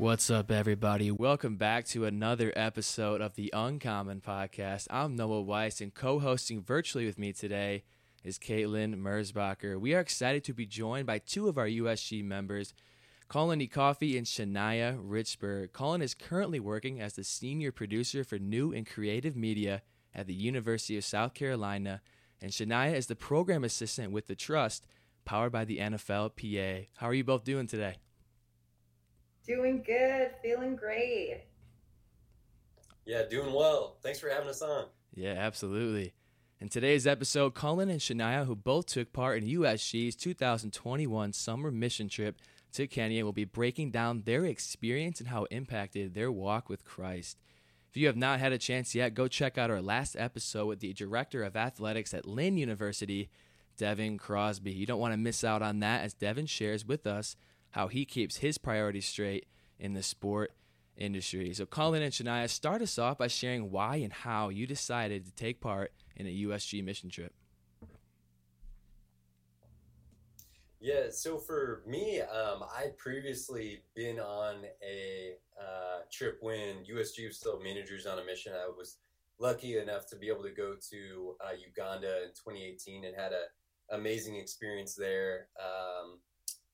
What's up, everybody? Welcome back to another episode of the Uncommon Podcast. I'm Noah Weiss, and co hosting virtually with me today is Caitlin Merzbacher. We are excited to be joined by two of our USG members, Colin E. Coffee and Shanya Richburg. Cullen is currently working as the senior producer for new and creative media at the University of South Carolina, and Shanya is the program assistant with the Trust, powered by the NFL PA. How are you both doing today? Doing good, feeling great. Yeah, doing well. Thanks for having us on. Yeah, absolutely. In today's episode, Cullen and Shanya, who both took part in USG's 2021 summer mission trip to Kenya, will be breaking down their experience and how it impacted their walk with Christ. If you have not had a chance yet, go check out our last episode with the Director of Athletics at Lynn University, Devin Crosby. You don't want to miss out on that as Devin shares with us how he keeps his priorities straight in the sport industry. So, Cullen and Shanya, start us off by sharing why and how you decided to take part in a USG mission trip. Yeah, so for me, um, I'd previously been on a uh, trip when USG was still managers on a mission. I was lucky enough to be able to go to uh, Uganda in 2018 and had an amazing experience there. Um,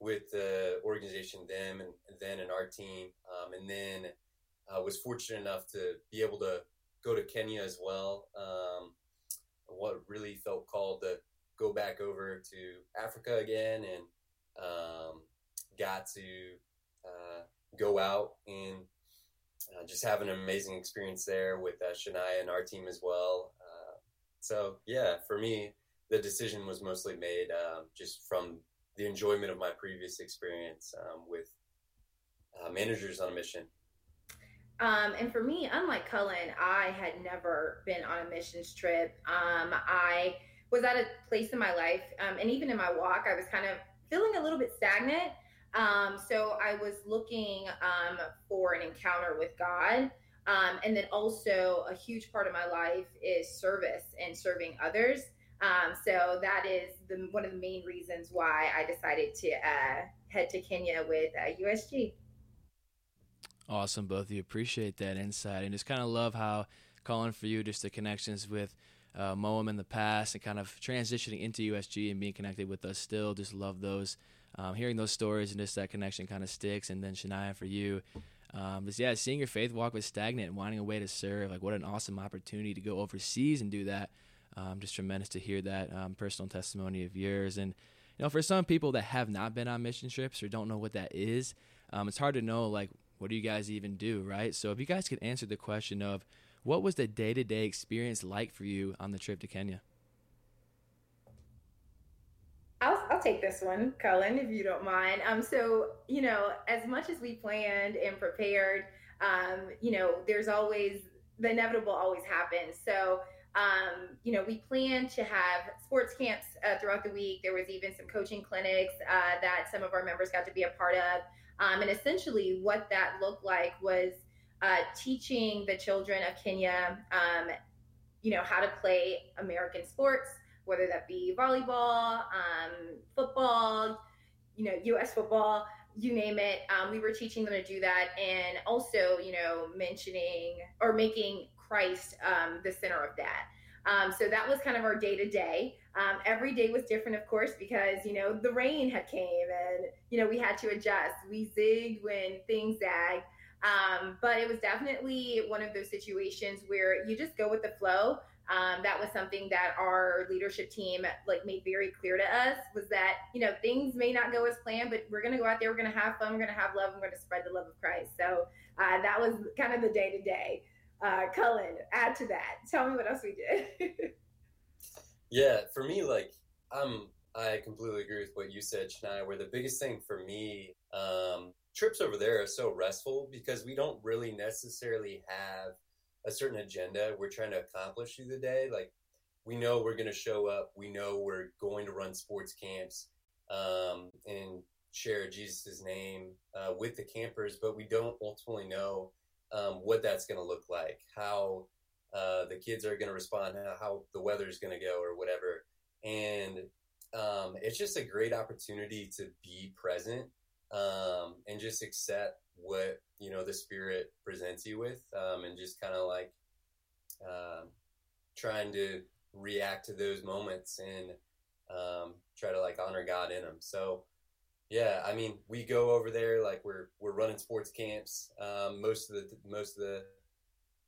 with the organization them and then and our team, um, and then I uh, was fortunate enough to be able to go to Kenya as well. Um, what really felt called to go back over to Africa again, and um, got to uh, go out and uh, just have an amazing experience there with uh, Shanya and our team as well. Uh, so yeah, for me, the decision was mostly made um, just from the enjoyment of my previous experience um, with uh, managers on a mission. Um, and for me, unlike Cullen, I had never been on a missions trip. Um, I was at a place in my life, um, and even in my walk, I was kind of feeling a little bit stagnant. Um, so I was looking um, for an encounter with God. And then also, a huge part of my life is service and serving others. Um, so that is the, one of the main reasons why I decided to uh, head to Kenya with uh, USG. Awesome, both of you. Appreciate that insight and just kind of love how Cullen for you just the connections with uh, Moam in the past and kind of transitioning into USG and being connected with us still. Just love those. Um, hearing those stories and just that connection kind of sticks. And then Shanya for you. Um, just yeah, seeing your faith walk was stagnant and wanting a way to serve. Like what an awesome opportunity to go overseas and do that. Um, just tremendous to hear that um, personal testimony of yours. And you know, for some people that have not been on mission trips or don't know what that is, um, it's hard to know like what do you guys even do, right? So if you guys could answer the question of what was the day to day experience like for you on the trip to Kenya? I'll, I'll take this one, Cullen, if you don't mind. Um, so you know, as much as we planned and prepared, um, you know, there's always the inevitable always happens. So um, you know, we plan to have sports camps uh, throughout the week. There was even some coaching clinics uh, that some of our members got to be a part of. Um, and essentially, what that looked like was uh, teaching the children of Kenya, um, you know, how to play American sports, whether that be volleyball, um, football, you know, U.S. football, you name it. Um, we were teaching them to do that, and also, you know, mentioning or making Christ um, the center of that. Um, so that was kind of our day to day. Every day was different, of course, because you know the rain had came and you know we had to adjust. We zigged when things zagged, um, but it was definitely one of those situations where you just go with the flow. um, that was something that our leadership team like made very clear to us was that you know things may not go as planned but we're going to go out there we're going to have fun we're going to have love we're going to spread the love of christ so uh, that was kind of the day to day cullen add to that tell me what else we did yeah for me like i'm i completely agree with what you said Shanya, where the biggest thing for me um, trips over there are so restful because we don't really necessarily have a certain agenda we're trying to accomplish through the day. Like we know we're going to show up. We know we're going to run sports camps um, and share Jesus' name uh, with the campers, but we don't ultimately know um, what that's going to look like, how uh, the kids are going to respond, how the weather is going to go, or whatever. And um, it's just a great opportunity to be present um, and just accept what you know the spirit presents you with um, and just kind of like um, trying to react to those moments and um, try to like honor god in them so yeah i mean we go over there like we're we're running sports camps um, most of the most of the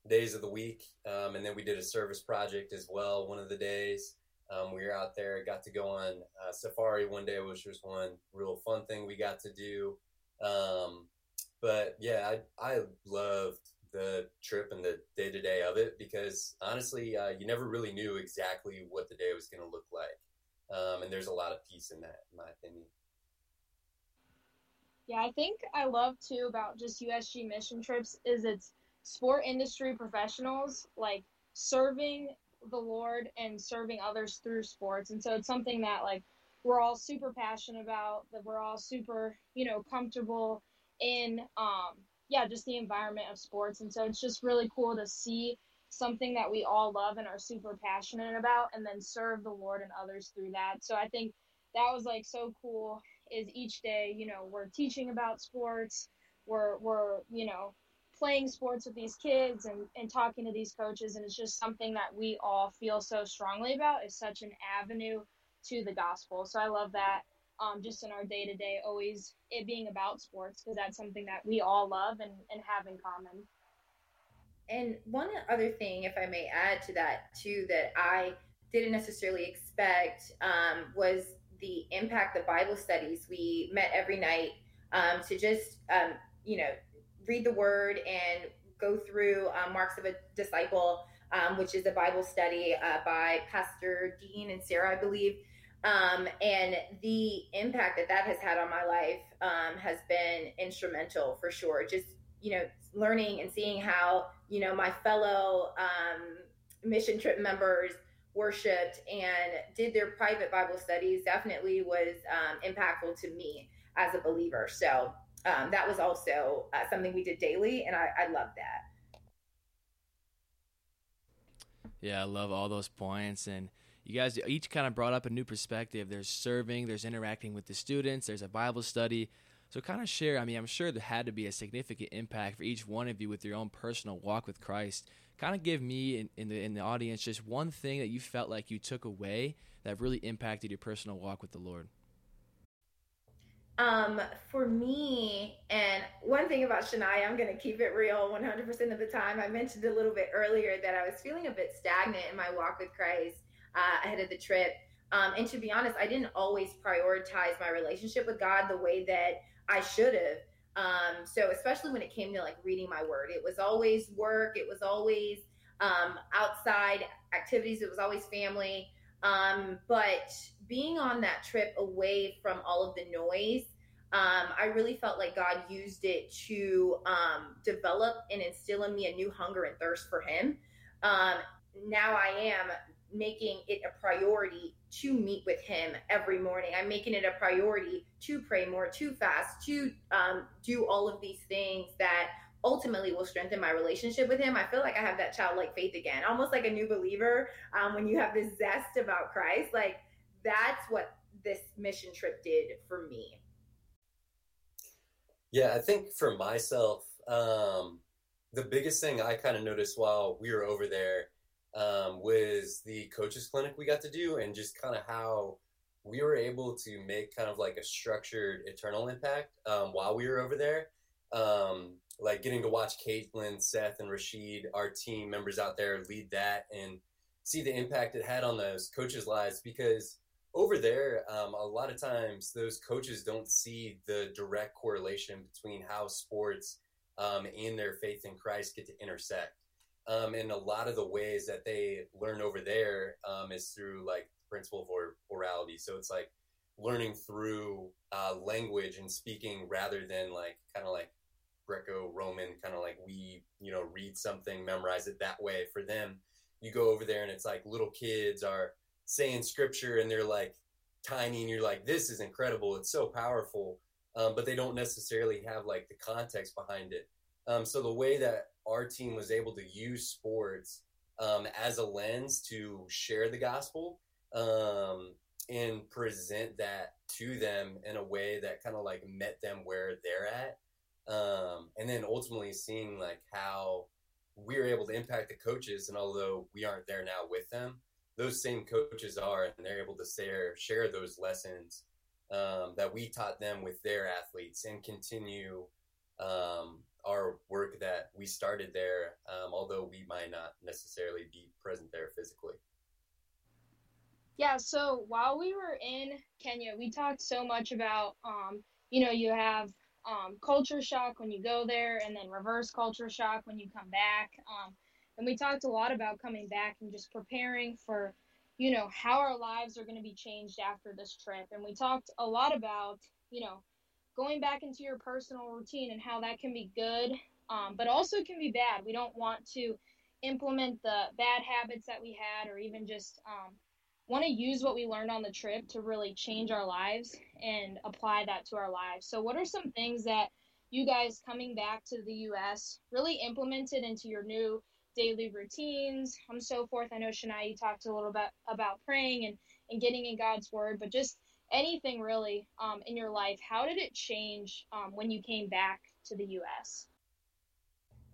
days of the week um, and then we did a service project as well one of the days. Um, we were out there got to go on uh, safari one day which was one real fun thing we got to do. Um, but yeah, I I loved the trip and the day to day of it because honestly, uh, you never really knew exactly what the day was going to look like, um, and there's a lot of peace in that, in my opinion. Yeah, I think I love too about just USG mission trips is it's sport industry professionals like serving the Lord and serving others through sports, and so it's something that like we're all super passionate about, that we're all super you know comfortable in um, yeah just the environment of sports. And so it's just really cool to see something that we all love and are super passionate about and then serve the lord and others through that. So i think that was like so cool is each day you know we're teaching about sports we're we're you know playing sports with these kids and, and talking to these coaches and it's just something that we all feel so strongly about is such an avenue to the gospel so i love that um, just in our day to day, always it being about sports because that's something that we all love and, and have in common. And one other thing, if I may add to that too, that I didn't necessarily expect um, was the impact of Bible studies. We met every night um, to just, um, you know, read the word and go through um, Marks of a Disciple, um, which is a Bible study uh, by Pastor Dean and Sarah, I believe. Um, and the impact that that has had on my life um, has been instrumental for sure. Just, you know, learning and seeing how, you know, my fellow mission trip members worshiped and did their private Bible studies definitely was um, impactful to me as a believer. So um, that was also uh, something we did daily, and I, I love that. Yeah, I love all those points and you guys each kind of brought up a new perspective. There's serving, there's interacting with the students, there's a Bible study. So, kind of share. I mean, I'm sure there had to be a significant impact for each one of you with your own personal walk with Christ. Kind of give me in, in the in the audience just one thing that you felt like you took away that really impacted your personal walk with the Lord. Um, for me, and one thing about Shanya, I'm going to keep it real 100% of the time. I mentioned a little bit earlier that I was feeling a bit stagnant in my walk with Christ uh, ahead of the trip. Um, and to be honest, I didn't always prioritize my relationship with God the way that I should have. Um, so especially when it came to like reading my word, it was always work. It was always um, outside activities. It was always family. Um, but being on that trip away from all of the noise, um, I really felt like God used it to um, develop and instill in me a new hunger and thirst for Him. Um, now I am making it a priority to meet with him every morning. I'm making it a priority to pray more, to fast, to um, do all of these things that ultimately will strengthen my relationship with him. I feel like I have that childlike faith again, almost like a new believer. Um, when you have this zest about Christ, like that's what this mission trip did for me. Yeah, I think for myself, um, the biggest thing I kind of noticed while we were over there um, was the coaches clinic we got to do and just kind of how we were able to make kind of like a structured eternal impact um, while we were over there. Um, like getting to watch Caitlin, Seth, and Rashid, our team members out there, lead that and see the impact it had on those coaches' lives because over there, um, a lot of times those coaches don't see the direct correlation between how sports um, and their faith in Christ get to intersect. Um, and a lot of the ways that they learn over there um, is through like principle of or- orality. So it's like learning through uh, language and speaking rather than like kind of like Greco-Roman, kind of like we, you know, read something, memorize it that way. For them, you go over there and it's like little kids are saying scripture and they're like tiny and you're like, this is incredible. It's so powerful. Um, but they don't necessarily have like the context behind it. Um, so the way that our team was able to use sports um, as a lens to share the gospel um, and present that to them in a way that kind of like met them where they're at um, and then ultimately seeing like how we're able to impact the coaches and although we aren't there now with them those same coaches are and they're able to share share those lessons um, that we taught them with their athletes and continue um, our work that we started there um, although we might not necessarily be present there physically yeah so while we were in kenya we talked so much about um, you know you have um, culture shock when you go there, and then reverse culture shock when you come back. Um, and we talked a lot about coming back and just preparing for, you know, how our lives are going to be changed after this trip. And we talked a lot about, you know, going back into your personal routine and how that can be good, um, but also can be bad. We don't want to implement the bad habits that we had or even just um, want to use what we learned on the trip to really change our lives and apply that to our lives. So, what are some things that you guys coming back to the US really implemented into your new daily routines and so forth? I know Shanya, you talked a little bit about praying and, and getting in God's word, but just anything really um, in your life, how did it change um, when you came back to the US?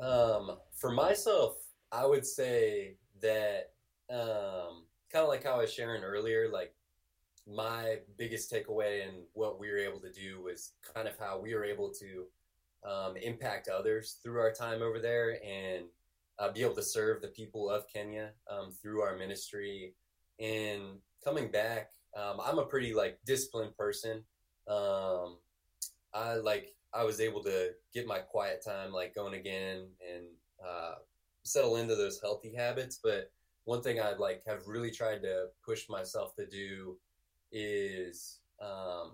Um, for myself, I would say that um, kind of like how I was sharing earlier, like my biggest takeaway and what we were able to do was kind of how we were able to um, impact others through our time over there and uh, be able to serve the people of Kenya um, through our ministry. And coming back, um, I'm a pretty like disciplined person. Um, I like I was able to get my quiet time like going again and uh, settle into those healthy habits, but one thing I'd like have really tried to push myself to do is um,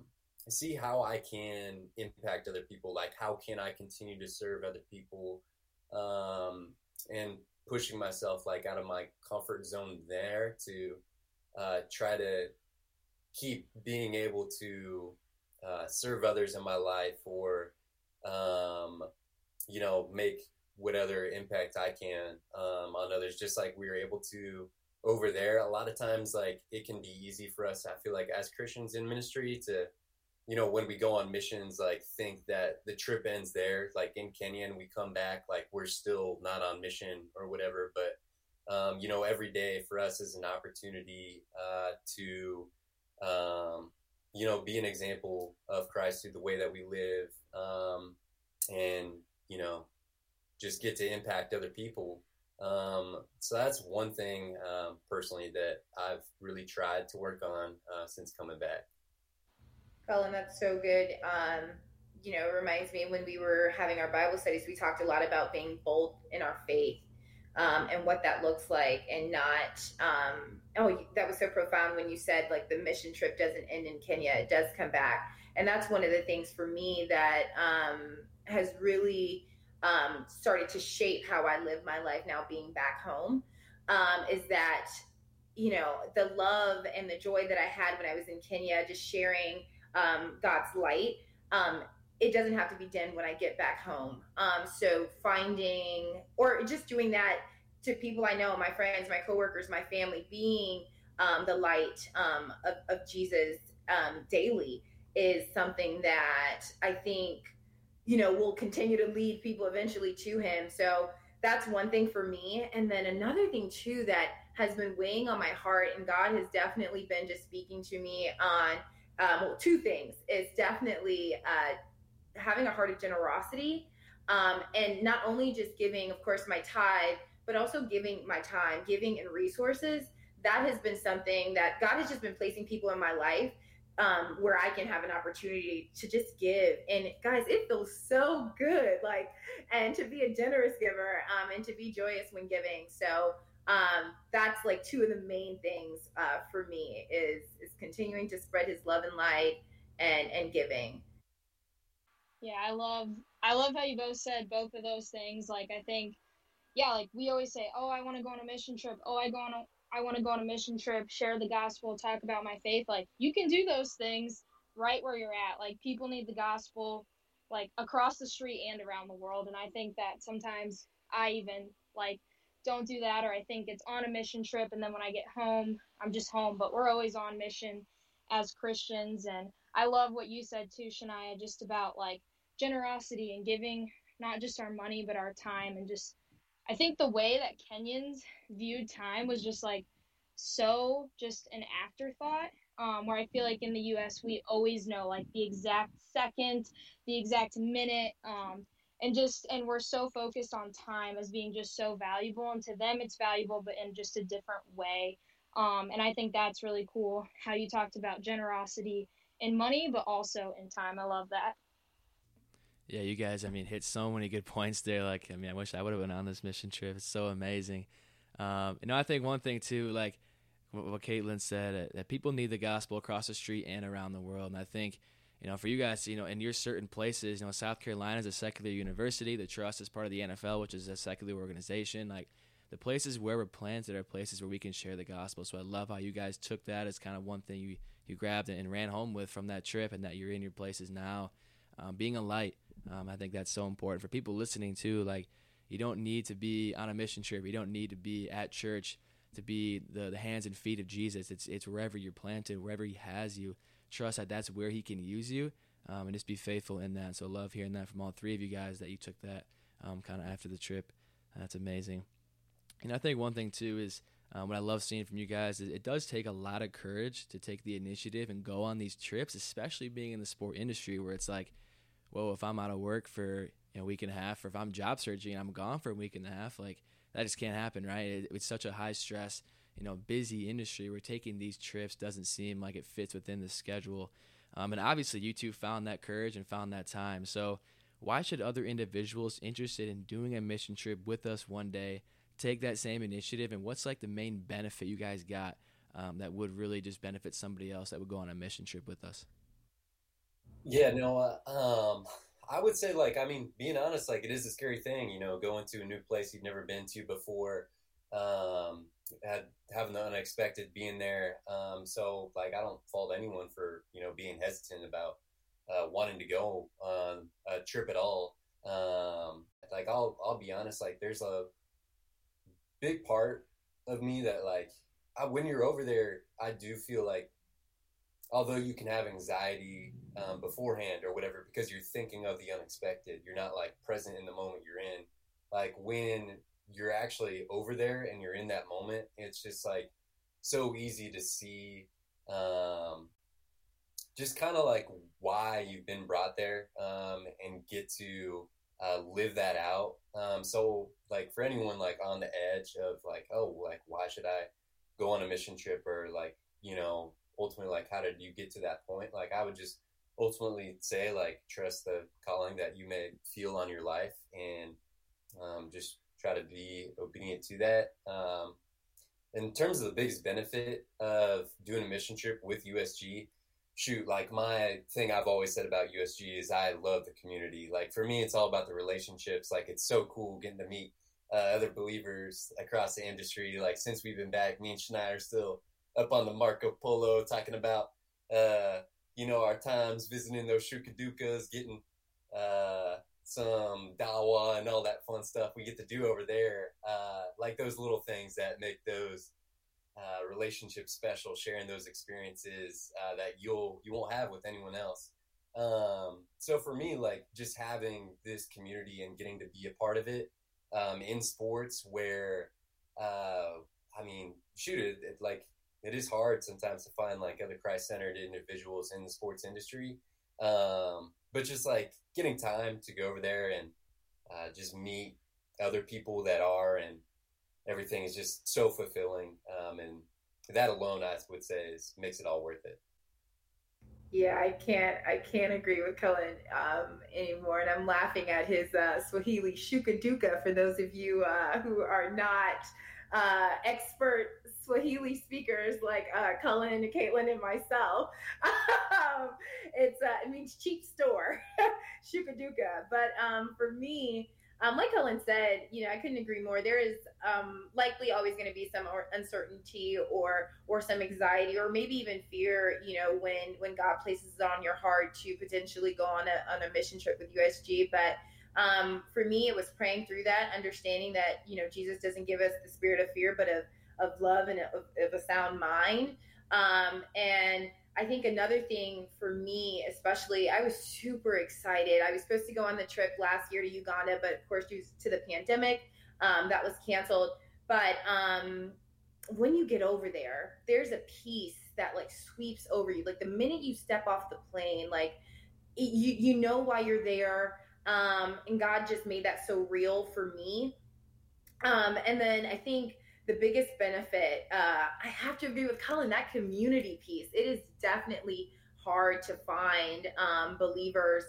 see how I can impact other people. Like, how can I continue to serve other people, um, and pushing myself like out of my comfort zone there to uh, try to keep being able to uh, serve others in my life or um, you know make whatever impact I can um, on others, just like we were able to over there. A lot of times, like it can be easy for us. I feel like as Christians in ministry to, you know, when we go on missions, like think that the trip ends there, like in Kenya, and we come back, like we're still not on mission or whatever. But um, you know, every day for us is an opportunity uh, to, um, you know, be an example of Christ through the way that we live, um, and you know, just get to impact other people. Um, so that's one thing um, personally that I've really tried to work on uh, since coming back. Cullen, that's so good. Um, you know, it reminds me when we were having our Bible studies, we talked a lot about being bold in our faith um, and what that looks like, and not. Um, oh, that was so profound when you said like the mission trip doesn't end in Kenya; it does come back, and that's one of the things for me that um, has really um, started to shape how I live my life now being back home um, is that, you know, the love and the joy that I had when I was in Kenya, just sharing um, God's light. Um, it doesn't have to be done when I get back home. Um, so finding or just doing that to people I know, my friends, my coworkers, my family, being um, the light of, of, Jesus daily is something that I think you know, will continue to lead people eventually to him. So that's one thing for me. And then another thing too that has been weighing on my heart, and God has definitely been just speaking to me on um, well, two things. Is definitely uh, having a heart of generosity, um, and not only just giving, of course, my tithe, but also giving my time, giving and resources. That has been something that God has just been placing people in my life um, where I can have an opportunity to just give. And guys, it feels so good, like, and to be a generous giver um, and to be joyous when giving. So um, that's like two of the main things uh, for me is is continuing to spread His love and light and and giving. Yeah, I love I love how you both said both of those things. Like I think, yeah, like we always say, oh, I want to go on a mission trip. Oh, I go on a I want to go on a mission trip, share the gospel, talk about my faith. Like you can do those things right where you're at. Like people need the gospel like across the street and around the world. And I think that sometimes I even like don't do that or I think it's on a mission trip and then when I get home, I'm just home. But we're always on mission as Christians and I love what you said too, Shanya, just about like generosity and giving not just our money but our time and just I think the way that Kenyans viewed time was just like so just an afterthought. Um, where I feel like in the U.S. we always know like the exact second, the exact minute, um, and just and we're so focused on time as being just so valuable, and to them it's valuable, but in just a different way. Um, and I think that's really cool how you talked about generosity in money, but also in time. I love that. Yeah, you guys, I mean, hit so many good points there. Like, I mean, I wish I would have been on this mission trip. It's so amazing. Um, you know, I think one thing too, like what Caitlin said, uh, that people need the gospel across the street and around the world. And I think, you know, for you guys, you know, in your certain places, you know, South Carolina is a secular university. The Trust is part of the NFL, which is a secular organization. Like, the places where we're planted are places where we can share the gospel. So I love how you guys took that as kind of one thing you you grabbed and ran home with from that trip, and that you're in your places now, um, being a light. Um, I think that's so important for people listening too. Like, you don't need to be on a mission trip. You don't need to be at church to be the, the hands and feet of Jesus. It's it's wherever you're planted, wherever He has you. Trust that that's where He can use you, um, and just be faithful in that. So love hearing that from all three of you guys that you took that um, kind of after the trip. That's amazing. And I think one thing too is um, what I love seeing from you guys is it does take a lot of courage to take the initiative and go on these trips, especially being in the sport industry where it's like, well, if I'm out of work for a week and a half, or if I'm job searching and I'm gone for a week and a half, like that just can't happen, right? It, it's such a high stress, you know, busy industry We're taking these trips doesn't seem like it fits within the schedule. Um, and obviously, you two found that courage and found that time. So, why should other individuals interested in doing a mission trip with us one day take that same initiative? And what's like the main benefit you guys got um, that would really just benefit somebody else that would go on a mission trip with us? Yeah, no, uh, um, I would say like I mean, being honest, like it is a scary thing, you know, going to a new place you've never been to before, um, had having the unexpected being there. Um, so like I don't fault anyone for you know being hesitant about uh, wanting to go on a trip at all. Um, like I'll I'll be honest, like there's a big part of me that like I, when you're over there, I do feel like although you can have anxiety um, beforehand or whatever because you're thinking of the unexpected. You're not like present in the moment you're in. Like when you're actually over there and you're in that moment it's just like so easy to see um, just kind of like why you've been brought there um, and get to uh, live that out. Um, so like for anyone like on the edge of like oh like why should i go on a mission trip or like you know ultimately like how did you get to that point? Like i would just ultimately say like trust the calling that you may feel on your life and um, just try to be obedient to that. Um, in terms of the biggest benefit of doing a mission trip with usg shoot like my thing i've always said about usg is i love the community. Like for me it's all about the relationships. Like it's so cool getting to meet uh, other believers across the industry. Like since we've been back me and Shanya are still up on the Marco Polo talking about, uh, you know, our times visiting those shukadukas, getting uh, some dawa and all that fun stuff we get to do over there. Uh, like those little things that make those uh, relationships special, sharing those experiences uh, that you'll you won't have with anyone else. Um, so for me, like just having this community and getting to be a part of it um, in sports, where uh, I mean, shoot it, it like it is hard sometimes to find like other Christ centered individuals in the sports industry. Um, but just like getting time to go over there and uh, just meet other people that are and everything is just so fulfilling. Um, and that alone, I would say, is makes it all worth it. Yeah, I can't I can't agree with Cullen um, anymore, and I'm laughing at his uh, Swahili shukaduka. For those of you uh, who are not uh, expert Swahili speakers like uh, Cullen Caitlin and myself, um, it's uh, it means cheap store, shukaduka. But um, for me, um, like Cullen said, you know, I couldn't agree more. There is um, likely always going to be some uncertainty or or some anxiety or maybe even fear, you know, when when God places it on your heart to potentially go on a on a mission trip with USG. But um, for me, it was praying through that, understanding that you know Jesus doesn't give us the spirit of fear, but of of love and of, a sound mind. Um, and I think another thing for me, especially, I was super excited. I was supposed to go on the trip last year to Uganda, but of course, due to the pandemic, um, that was canceled. But um, when you get over there, there's a peace that like sweeps over you. Like the minute you step off the plane, like it, you you know why you're there. Um, and God just made that so real for me. Um, and then I think the biggest benefit, uh, I have to agree with Cullen, that community piece. It is definitely hard to find um, believers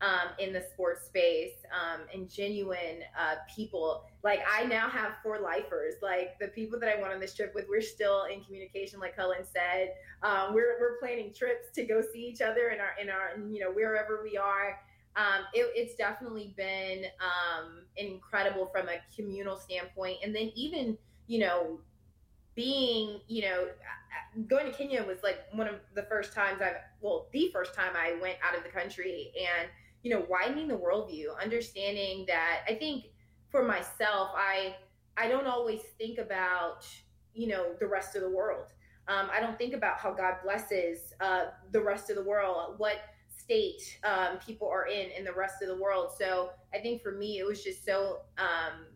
um, in the sports space um, and genuine uh, people. Like I now have four lifers. Like the people that I went on this trip with, we're still in communication. Like Cullen said, um, we're we're planning trips to go see each other in our in our you know wherever we are. Um, it, it's definitely been um, incredible from a communal standpoint, and then even you know, being, you know, going to Kenya was like one of the first times I've, well, the first time I went out of the country and, you know, widening the worldview, understanding that I think for myself, I, I don't always think about, you know, the rest of the world. Um, I don't think about how God blesses uh, the rest of the world, what state um, people are in in the rest of the world. So I think for me, it was just so um,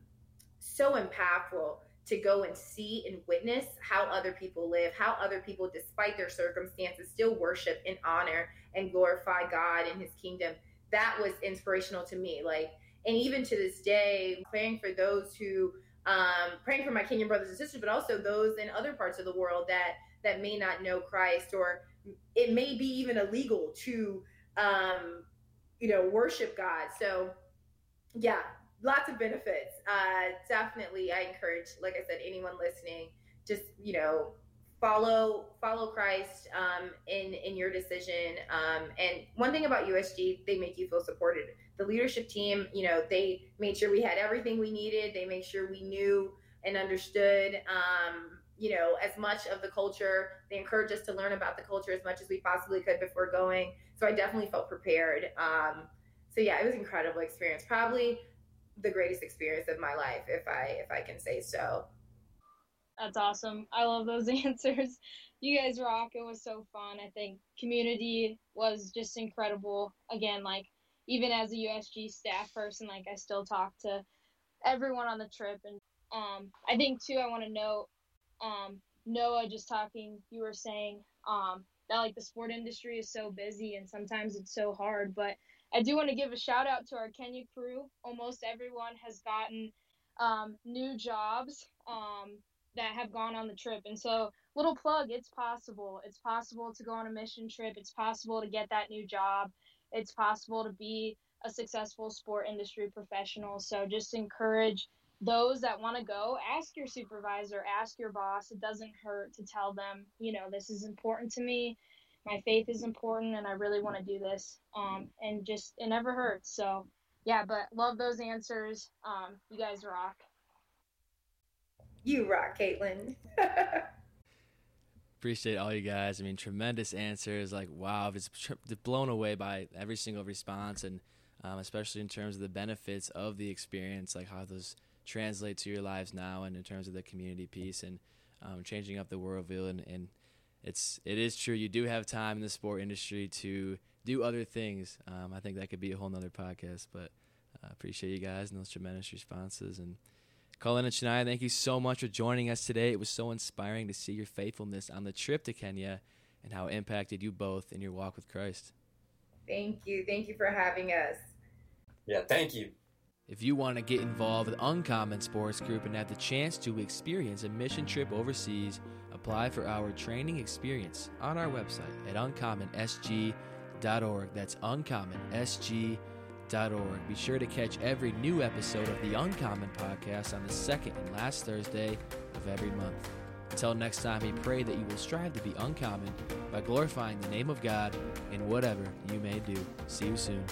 so impactful to go and see and witness how other people live, how other people, despite their circumstances, still worship and honor and glorify God and His kingdom. That was inspirational to me. Like, and even to this day, praying for those who, um, praying for my Kenyan brothers and sisters, but also those in other parts of the world that that may not know Christ, or it may be even illegal to, um, you know, worship God. So, yeah, lots of benefits. Uh, definitely, I encourage, like I said, anyone listening, just you know, follow follow Christ um, in in your decision. Um, and one thing about USG, they make you feel supported. The leadership team, you know, they made sure we had everything we needed. They made sure we knew and understood. Um, you know, as much of the culture. They encouraged us to learn about the culture as much as we possibly could before going. So I definitely felt prepared. Um, so yeah, it was an incredible experience. Probably the greatest experience of my life, if I if I can say so. That's awesome. I love those answers. You guys rock. It was so fun. I think community was just incredible. Again, like even as a USG staff person, like I still talk to everyone on the trip and um I think too I want to note um Noah just talking you were saying um that like the sport industry is so busy and sometimes it's so hard, but I do want to give a shout out to our Kenya crew. Almost everyone has gotten um, new jobs um, that have gone on the trip. And so, little plug it's possible. It's possible to go on a mission trip, it's possible to get that new job, it's possible to be a successful sport industry professional. So, just encourage those that want to go, ask your supervisor, ask your boss. It doesn't hurt to tell them, you know, this is important to me my faith is important and I really want to do this. Um, and just, it never hurts. So, yeah, but love those answers. Um, you guys rock. You rock, Caitlin. Appreciate all you guys. I mean, tremendous answers. Like, wow, it's blown away by every single response, and um, especially in terms of the benefits of the experience, like how those translate to your lives now, and in terms of the community piece and um, changing up the worldview and, and it's it is true. You do have time in the sport industry to do other things. Um, I think that could be a whole nother podcast, but I uh, appreciate you guys and those tremendous responses. And Cullen and Shanya, thank you so much for joining us today. It was so inspiring to see your faithfulness on the trip to Kenya and how it impacted you both in your walk with Christ. Thank you. Thank you for having us. Yeah, thank you. If you want to get involved with Uncommon Sports Group and have the chance to experience a mission trip overseas, apply for our training experience on our website at uncommonsg.org. That's uncommonsg.org. Be sure to catch every new episode of the Uncommon podcast on the second and last Thursday of every month. Until next time, we pray that you will strive to be uncommon by glorifying the name of God in whatever you may do. See you soon.